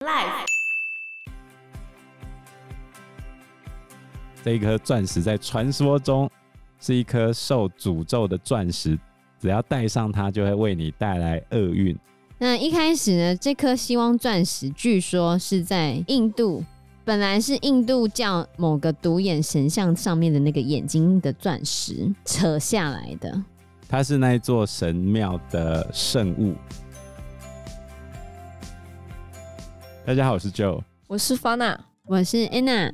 Life。这一颗钻石在传说中是一颗受诅咒的钻石，只要戴上它，就会为你带来厄运。那一开始呢，这颗希望钻石据说是在印度，本来是印度教某个独眼神像上面的那个眼睛的钻石扯下来的。它是那一座神庙的圣物。大家好，我是 Joe，我是 Fana，我是 Anna。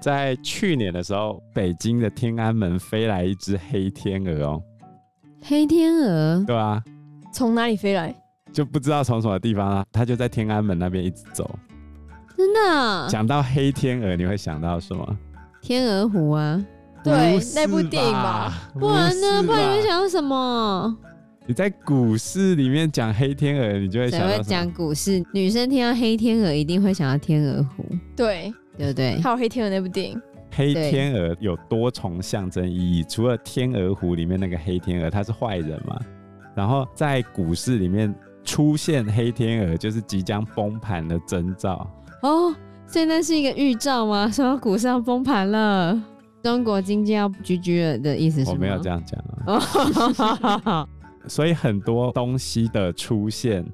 在去年的时候，北京的天安门飞来一只黑天鹅哦。黑天鹅？对啊。从哪里飞来？就不知道从什么地方啊，它就在天安门那边一直走。真的？讲到黑天鹅，你会想到什么？天鹅湖啊？对，那部电影吧。不然呢？不然你会想到什么？你在股市里面讲黑天鹅，你就会想到。谁会讲股市？女生听到黑天鹅，一定会想到天鹅湖。对，对不对？还有黑天鹅那部电影。黑天鹅有多重象征意义，除了天鹅湖里面那个黑天鹅，它是坏人嘛？然后在股市里面出现黑天鹅，就是即将崩盘的征兆哦。所以那是一个预兆吗？说股市要崩盘了，中国经济要 GG 了的意思是吗？我没有这样讲啊。所以很多东西的出现，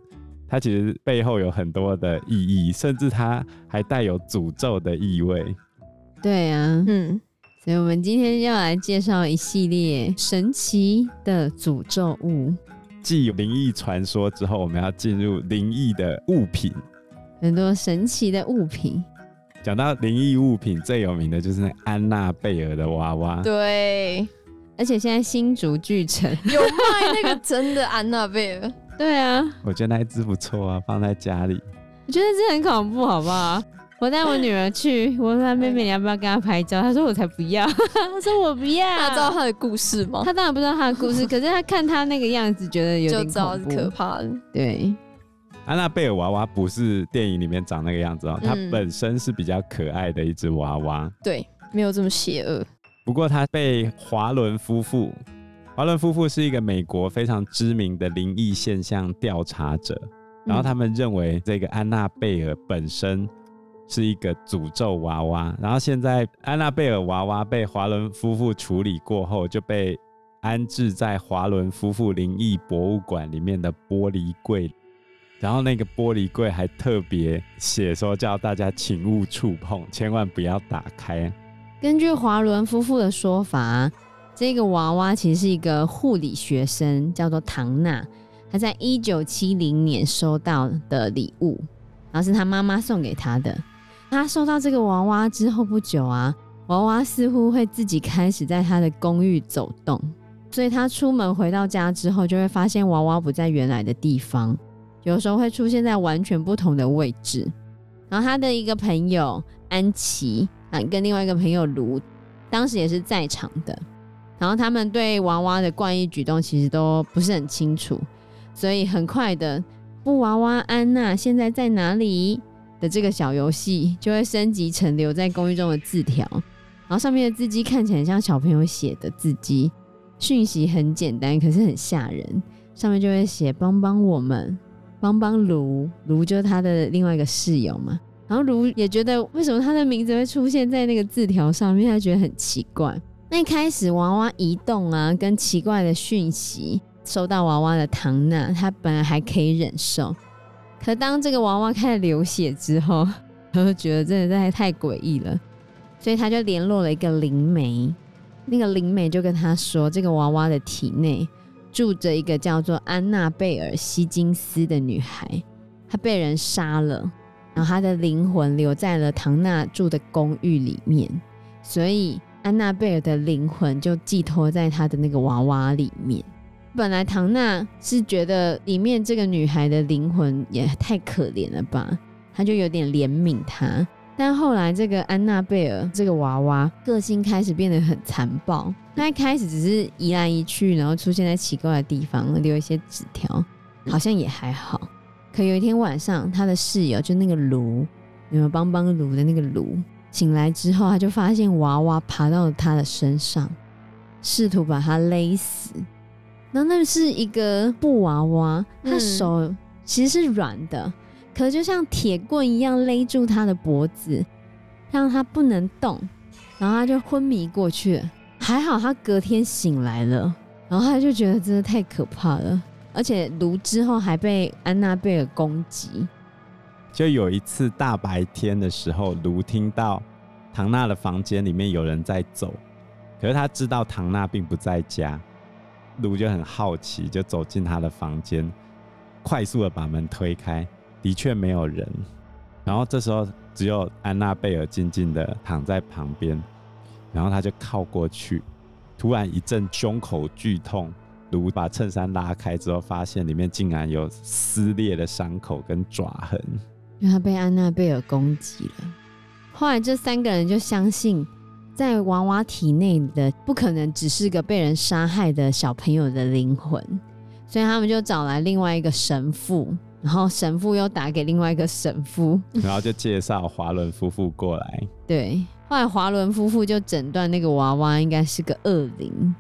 它其实背后有很多的意义，甚至它还带有诅咒的意味。对啊，嗯。所以我们今天要来介绍一系列神奇的诅咒物。继灵异传说之后，我们要进入灵异的物品，很多神奇的物品。讲到灵异物品，最有名的就是那安娜贝尔的娃娃。对，而且现在新竹巨城 有卖那个真的安娜贝尔。对啊，我觉得那一只不错啊，放在家里。我觉得这很恐怖，好不好？我带我女儿去，我问她妹妹你要不要跟她拍照，她说我才不要，她说我不要。她知道她的故事吗？她当然不知道她的故事，可是她看她那个样子，觉得有点恐怖，可怕的。对，安娜贝尔娃娃不是电影里面长那个样子哦，它本身是比较可爱的一只娃娃，嗯。对，没有这么邪恶。不过他被华伦夫妇，华伦夫妇是一个美国非常知名的灵异现象调查者，然后他们认为这个安娜贝尔本身。是一个诅咒娃娃，然后现在安娜贝尔娃娃被华伦夫妇处理过后，就被安置在华伦夫妇灵异博物馆里面的玻璃柜，然后那个玻璃柜还特别写说叫大家请勿触碰，千万不要打开。根据华伦夫妇的说法，这个娃娃其实是一个护理学生，叫做唐娜，她在一九七零年收到的礼物，然后是她妈妈送给她的。他收到这个娃娃之后不久啊，娃娃似乎会自己开始在他的公寓走动，所以他出门回到家之后，就会发现娃娃不在原来的地方，有时候会出现在完全不同的位置。然后他的一个朋友安琪啊，跟另外一个朋友卢，当时也是在场的。然后他们对娃娃的怪异举动其实都不是很清楚，所以很快的，布娃娃安娜现在在哪里？的这个小游戏就会升级成留在公寓中的字条，然后上面的字迹看起来像小朋友写的字迹，讯息很简单，可是很吓人。上面就会写帮帮我们，帮帮卢，卢就是他的另外一个室友嘛。然后卢也觉得为什么他的名字会出现在那个字条上面，他觉得很奇怪。那一开始娃娃移动啊，跟奇怪的讯息，收到娃娃的唐娜，她本来还可以忍受。可当这个娃娃开始流血之后，他就觉得真的太诡异了，所以他就联络了一个灵媒。那个灵媒就跟他说，这个娃娃的体内住着一个叫做安娜贝尔·希金斯的女孩，她被人杀了，然后她的灵魂留在了唐娜住的公寓里面，所以安娜贝尔的灵魂就寄托在她的那个娃娃里面。本来唐娜是觉得里面这个女孩的灵魂也太可怜了吧，她就有点怜悯她。但后来这个安娜贝尔这个娃娃个性开始变得很残暴，她一开始只是移来移去，然后出现在奇怪的地方，留一些纸条，好像也还好。可有一天晚上，他的室友就那个卢，有没有帮帮卢的那个卢，醒来之后，他就发现娃娃爬到了他的身上，试图把他勒死。然后那是一个布娃娃，他手其实是软的，可就像铁棍一样勒住他的脖子，让他不能动，然后他就昏迷过去。还好他隔天醒来了，然后他就觉得真的太可怕了，而且卢之后还被安娜贝尔攻击。就有一次大白天的时候，卢听到唐娜的房间里面有人在走，可是他知道唐娜并不在家，卢就很好奇，就走进他的房间，快速的把门推开，的确没有人。然后这时候只有安娜贝尔静静的躺在旁边，然后他就靠过去，突然一阵胸口剧痛，卢把衬衫拉开之后，发现里面竟然有撕裂的伤口跟爪痕。因为他被安娜贝尔攻击了。后来这三个人就相信，在娃娃体内的不可能只是个被人杀害的小朋友的灵魂，所以他们就找来另外一个神父，然后神父又打给另外一个神父，然后就介绍华伦夫妇过来。对，后来华伦夫妇就诊断那个娃娃应该是个恶灵，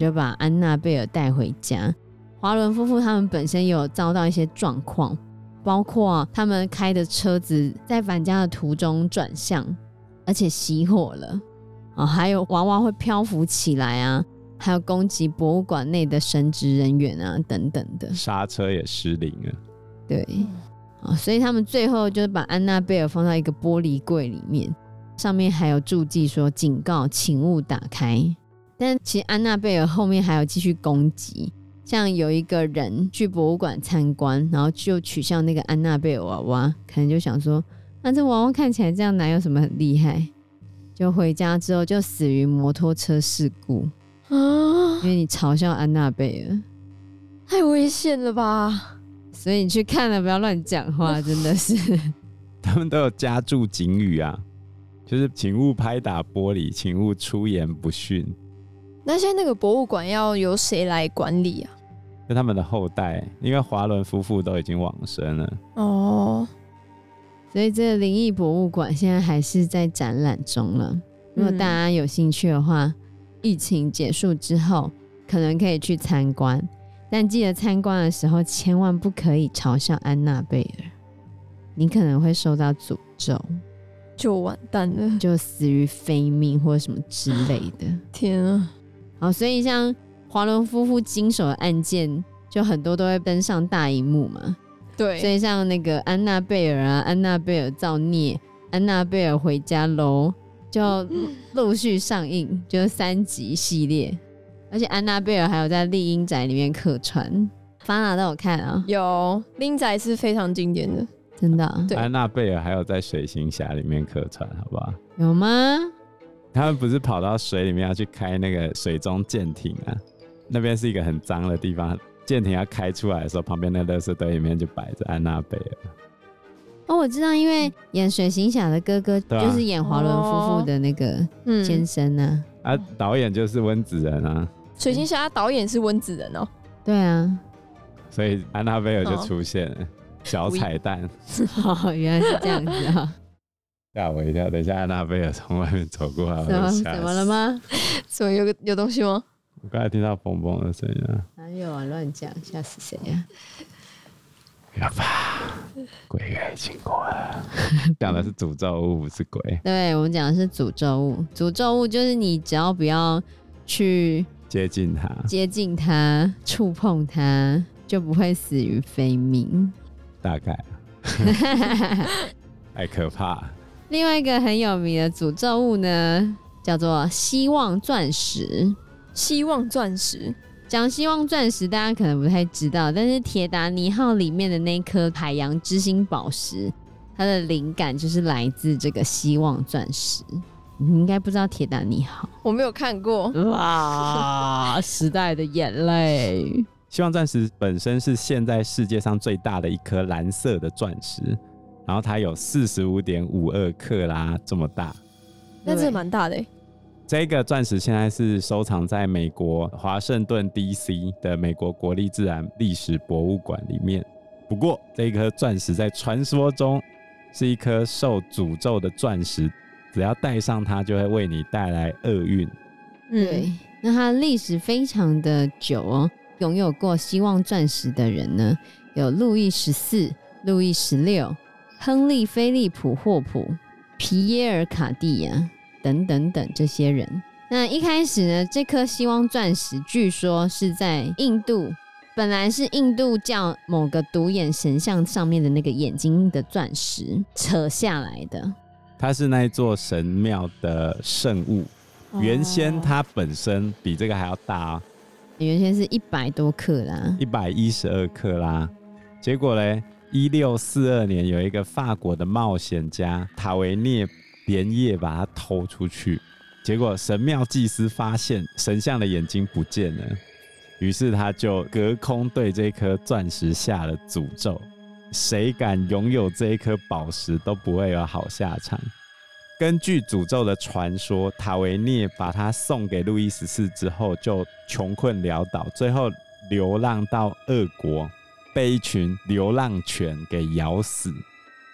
就把安娜贝尔带回家。华伦夫妇他们本身也有遭到一些状况。包括他们开的车子在返家的途中转向，而且熄火了啊！还有娃娃会漂浮起来啊，还有攻击博物馆内的神职人员啊，等等的。刹车也失灵了。对啊，所以他们最后就是把安娜贝尔放到一个玻璃柜里面，上面还有注记说：“警告，请勿打开。”但其实安娜贝尔后面还有继续攻击。像有一个人去博物馆参观，然后就取笑那个安娜贝尔娃娃，可能就想说，那这娃娃看起来这样，哪有什么很厉害？就回家之后就死于摩托车事故啊！因为你嘲笑安娜贝尔，太危险了吧？所以你去看了，不要乱讲话，真的是。他们都有加注警语啊，就是请勿拍打玻璃，请勿出言不逊。那现在那个博物馆要由谁来管理啊？就他们的后代，因为华伦夫妇都已经往生了哦，所以这个灵异博物馆现在还是在展览中了。如果大家有兴趣的话，嗯、疫情结束之后可能可以去参观，但记得参观的时候千万不可以嘲笑安娜贝尔，你可能会受到诅咒，就完蛋了，就死于非命或者什么之类的。天啊！好，所以像。华伦夫妇经手的案件，就很多都会登上大荧幕嘛。对，所以像那个安娜贝尔啊，安娜贝尔造孽，安娜贝尔回家喽，就 陆续上映，就是三集系列。而且安娜贝尔还有在丽英宅里面客串，法拉都有看啊。有，丽英宅是非常经典的，真的、啊。对，安娜贝尔还有在水行侠里面客串，好不好？有吗？他们不是跑到水里面要去开那个水中舰艇啊？那边是一个很脏的地方，舰艇要开出来的时候，旁边那个垃圾堆里面就摆着安娜贝尔。哦，我知道，因为演水行侠的哥哥就是演华伦夫妇的那个先生呢、啊。啊，导演就是温子仁啊。水行侠导演是温子仁哦。对啊。所以安娜贝尔就出现了，哦、小彩蛋。哦，原来是这样子啊！吓我一跳，等一下安娜贝尔从外面走过来，怎么怎么了吗？怎么有个有东西吗？我刚才听到嘣嘣的声音啊！哪有啊？乱讲，吓死谁呀？不要怕，鬼月已经过了。讲的是诅咒物，不是鬼。对，我们讲的是诅咒物。诅咒物就是你只要不要去接近它，接近它，触碰它，就不会死于非命。大概，太可怕。另外一个很有名的诅咒物呢，叫做希望钻石。希望钻石，讲希望钻石，大家可能不太知道，但是铁达尼号里面的那颗海洋之心宝石，它的灵感就是来自这个希望钻石。你应该不知道铁达尼号，我没有看过。哇，时代的眼泪！希望钻石本身是现在世界上最大的一颗蓝色的钻石，然后它有四十五点五二克拉这么大，那这蛮大的欸。这个钻石现在是收藏在美国华盛顿 DC 的美国国立自然历史博物馆里面。不过，这颗钻石在传说中是一颗受诅咒的钻石，只要戴上它就会为你带来厄运。嗯，对，那它历史非常的久哦。拥有过希望钻石的人呢，有路易十四、路易十六、亨利·菲利普·霍普、皮耶尔·卡蒂亚等等等这些人。那一开始呢，这颗希望钻石据说是在印度，本来是印度教某个独眼神像上面的那个眼睛的钻石扯下来的。它是那一座神庙的圣物，原先它本身比这个还要大哦，原先是一百多克拉，一百一十二克拉。结果嘞，一六四二年有一个法国的冒险家塔维涅连夜把它偷出去，结果神庙祭司发现神像的眼睛不见了，于是他就隔空对这颗钻石下了诅咒。谁敢拥有这一颗宝石都不会有好下场。根据诅咒的传说，塔维涅把它送给路易十四之后，就穷困潦倒，最后流浪到俄国，被一群流浪犬给咬死。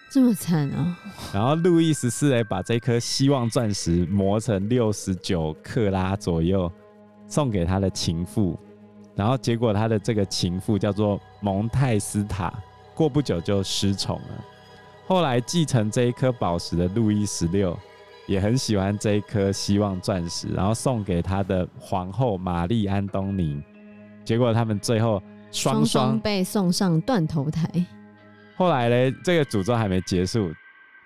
这么惨啊！然后路易十四哎把这颗希望钻石磨成六十九克拉左右，送给他的情妇。然后结果他的这个情妇叫做蒙泰斯塔。过不久就失宠了。后来继承这一颗宝石的路易十六也很喜欢这一颗希望钻石，然后送给他的皇后玛丽安东尼。结果他们最后双双被送上断头台。后来呢，这个诅咒还没结束。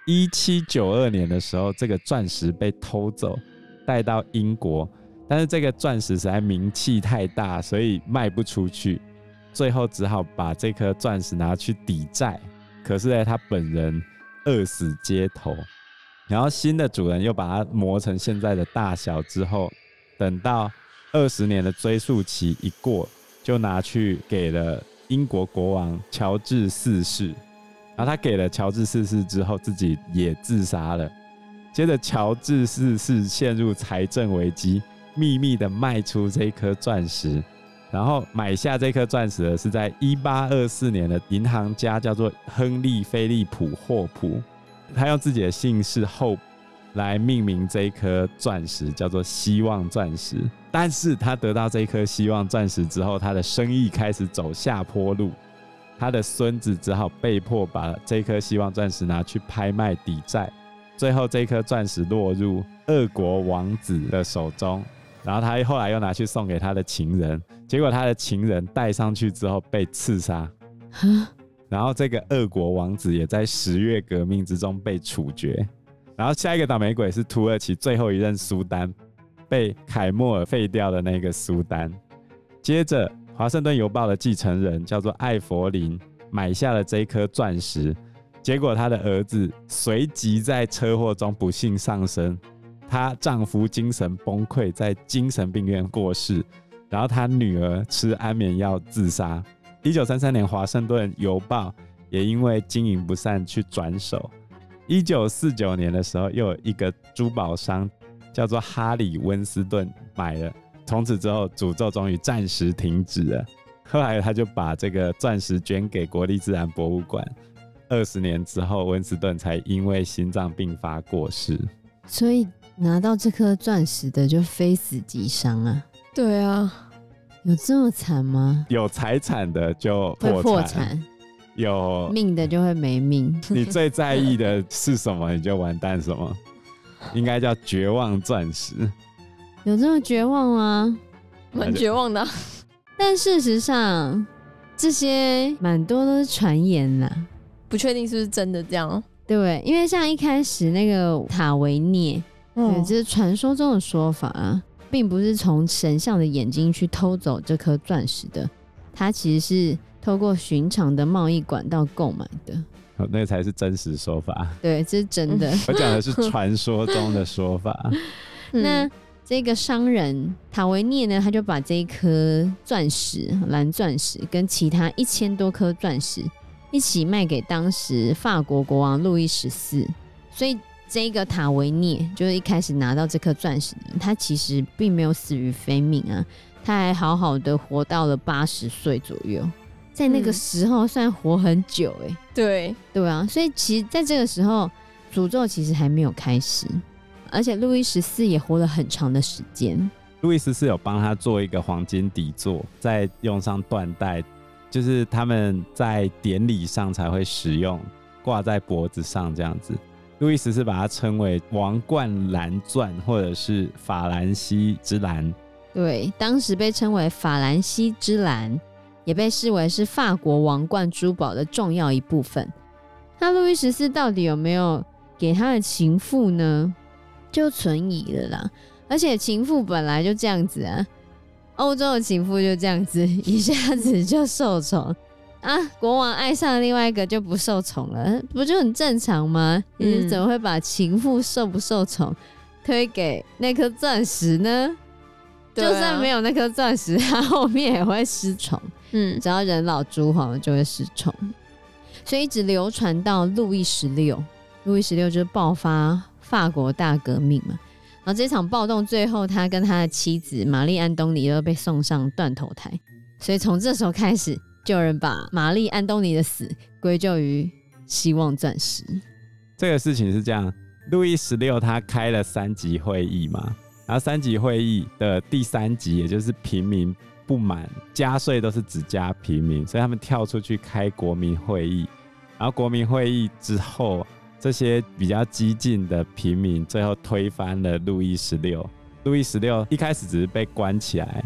一七九二年的时候，这个钻石被偷走，带到英国，但是这个钻石实在名气太大，所以卖不出去。最后只好把这颗钻石拿去抵债，可是呢，他本人饿死街头。然后新的主人又把它磨成现在的大小之后，等到二十年的追溯期一过，就拿去给了英国国王乔治四世。然后他给了乔治四世之后，自己也自杀了。接着乔治四世陷入财政危机，秘密的卖出这颗钻石。然后买下这颗钻石的是在一八二四年的银行家，叫做亨利·菲利普·霍普，他用自己的姓氏 Hope 来命名这一颗钻石，叫做希望钻石。但是他得到这一颗希望钻石之后，他的生意开始走下坡路，他的孙子只好被迫把这颗希望钻石拿去拍卖抵债，最后这颗钻石落入俄国王子的手中。然后他后来又拿去送给他的情人，结果他的情人戴上去之后被刺杀。然后这个俄国王子也在十月革命之中被处决。然后下一个倒霉鬼是土耳其最后一任苏丹，被凯末尔废掉的那个苏丹。接着，华盛顿邮报的继承人叫做艾弗林，买下了这一颗钻石，结果他的儿子随即在车祸中不幸丧生。她丈夫精神崩溃，在精神病院过世，然后她女儿吃安眠药自杀。一九三三年，华盛顿邮报也因为经营不善去转手。一九四九年的时候，又有一个珠宝商叫做哈里温斯顿买了，从此之后诅咒终于暂时停止了。后来他就把这个钻石捐给国立自然博物馆。二十年之后，温斯顿才因为心脏病发过世。所以。拿到这颗钻石的就非死即伤啊！对啊，有这么惨吗？有财产的就破产，破产，有命的就会没命。你最在意的是什么，你就完蛋什么。应该叫绝望钻石。有这么绝望吗？蛮绝望的。但事实上，这些蛮多都是传言啦，不确定是不是真的这样。对，因为像一开始那个塔维涅。嗯，这是传说中的说法啊，并不是从神像的眼睛去偷走这颗钻石的，它其实是透过寻常的贸易管道购买的。哦，那个才是真实说法。对，这是真的。我讲的是传说中的说法。那这个商人塔维涅呢，他就把这一颗钻石，蓝钻石，跟其他一千多颗钻石一起卖给当时法国国王路易十四，所以。这个塔维涅就是一开始拿到这颗钻石，他其实并没有死于非命啊，他还好好的活到了八十岁左右，在那个时候算活很久哎、欸，对对啊，所以其实在这个时候诅咒其实还没有开始，而且路易十四也活了很长的时间。路易十四有帮他做一个黄金底座，再用上缎带就是他们在典礼上才会使用，挂在脖子上这样子。路易十四把它称为王冠蓝钻，或者是法兰西之蓝。对，当时被称为法兰西之蓝，也被视为是法国王冠珠宝的重要一部分。那路易十四到底有没有给他的情妇呢？就存疑了啦。而且情妇本来就这样子啊。欧洲的情妇就这样子，一下子就受宠啊！国王爱上另外一个就不受宠了，不就很正常吗？你、嗯、怎么会把情妇受不受宠推给那颗钻石呢？就算没有那颗钻石，他后面也会失宠。嗯，只要人老珠黄了就会失宠，所以一直流传到路易十六。路易十六就是爆发法国大革命嘛。然后这场暴动最后，他跟他的妻子玛丽安东尼都被送上断头台。所以从这时候开始，就有人把玛丽安东尼的死归咎于希望钻石。这个事情是这样：路易十六他开了三级会议嘛，然后三级会议的第三级，也就是平民不满加税都是只加平民，所以他们跳出去开国民会议。然后国民会议之后。这些比较激进的平民最后推翻了路易十六。路易十六一开始只是被关起来，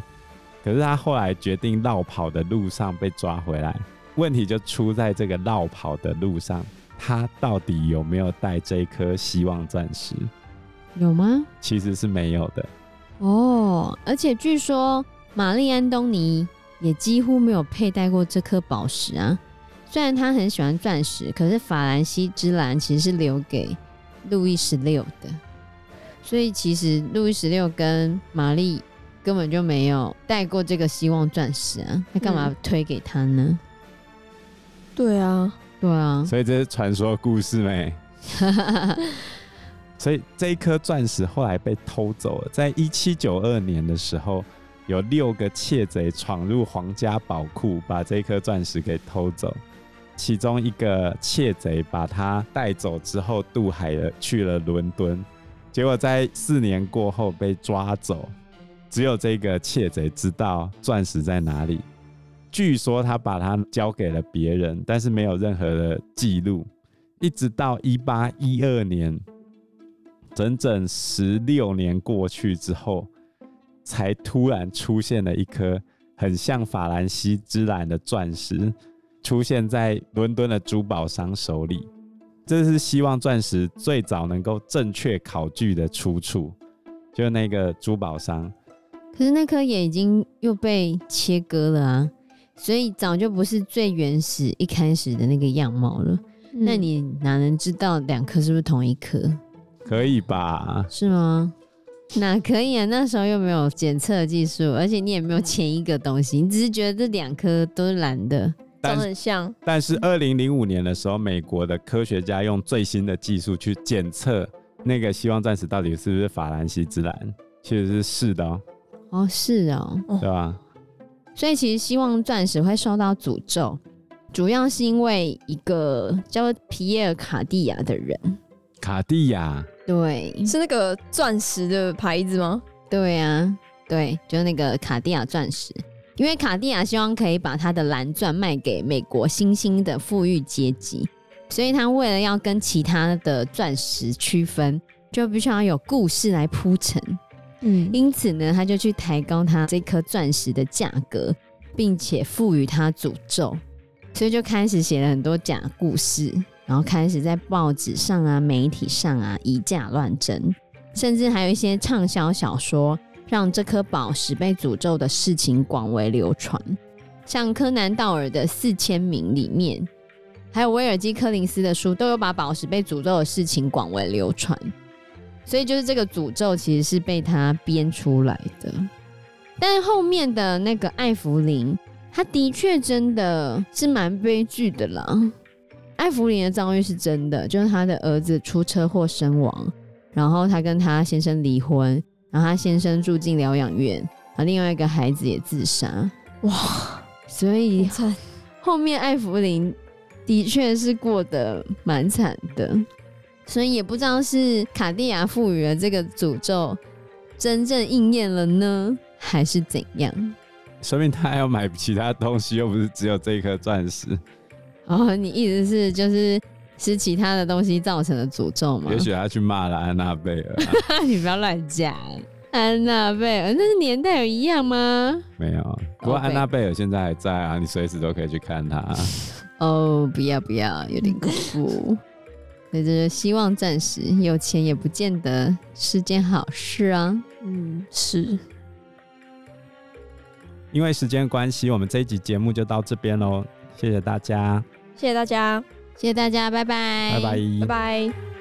可是他后来决定绕跑的路上被抓回来。问题就出在这个绕跑的路上，他到底有没有带这一颗希望钻石？有吗？其实是没有的。哦，而且据说玛丽安东尼也几乎没有佩戴过这颗宝石啊。虽然他很喜欢钻石，可是法兰西之蓝其实是留给路易十六的，所以其实路易十六跟玛丽根本就没有戴过这个希望钻石啊，他干嘛推给他呢？嗯、对啊，对啊，所以这是传说故事没？所以这一颗钻石后来被偷走了，在一七九二年的时候，有六个窃贼闯入皇家宝库，把这颗钻石给偷走。其中一个窃贼把他带走之后渡海了，去了伦敦，结果在四年过后被抓走。只有这个窃贼知道钻石在哪里。据说他把它交给了别人，但是没有任何的记录。一直到一八一二年，整整十六年过去之后，才突然出现了一颗很像法兰西之蓝的钻石。出现在伦敦的珠宝商手里，这是希望钻石最早能够正确考据的出处，就那个珠宝商。可是那颗也已经又被切割了啊，所以早就不是最原始一开始的那个样貌了。嗯、那你哪能知道两颗是不是同一颗？可以吧？是吗？哪可以啊？那时候又没有检测技术，而且你也没有前一个东西，你只是觉得这两颗都是蓝的。长得很像，但是二零零五年的时候，美国的科学家用最新的技术去检测那个希望钻石到底是不是法兰西之蓝，其实是是的哦。哦，是哦，对吧？所以其实希望钻石会受到诅咒，主要是因为一个叫皮耶尔卡地亚的人。卡地亚，对，是那个钻石的牌子吗？对啊，对，就是那个卡地亚钻石。因为卡地亚希望可以把他的蓝钻卖给美国新兴的富裕阶级，所以他为了要跟其他的钻石区分，就必须要有故事来铺陈。嗯，因此呢，他就去抬高他这颗钻石的价格，并且赋予它诅咒，所以就开始写了很多假故事，然后开始在报纸上啊、媒体上啊以价乱真，甚至还有一些畅销小说。让这颗宝石被诅咒的事情广为流传，像柯南道尔的《四千名》里面，还有威尔基柯林斯的书，都有把宝石被诅咒的事情广为流传。所以，就是这个诅咒其实是被他编出来的。但后面的那个艾弗林，他的确真的是蛮悲剧的啦。艾芙琳的遭遇是真的，就是他的儿子出车祸身亡，然后他跟他先生离婚。然后他先生住进疗养院，然后另外一个孩子也自杀，哇！所以后面艾芙琳的确是过得蛮惨的，所以也不知道是卡地亚赋予了这个诅咒真正应验了呢，还是怎样？说明他还要买其他东西，又不是只有这一颗钻石。哦，你意思是就是是其他的东西造成的诅咒吗？也许他去骂了安娜贝尔、啊。你不要乱讲，安娜贝尔那是年代有一样吗？没有，不过安娜贝尔现在还在啊，你随时都可以去看她。哦，不要不要，有点恐怖。所以就是希望暂时有钱也不见得是件好事啊。嗯，是。因为时间关系，我们这一集节目就到这边喽。谢谢大家，谢谢大家，谢谢大家，拜拜，拜拜，拜拜。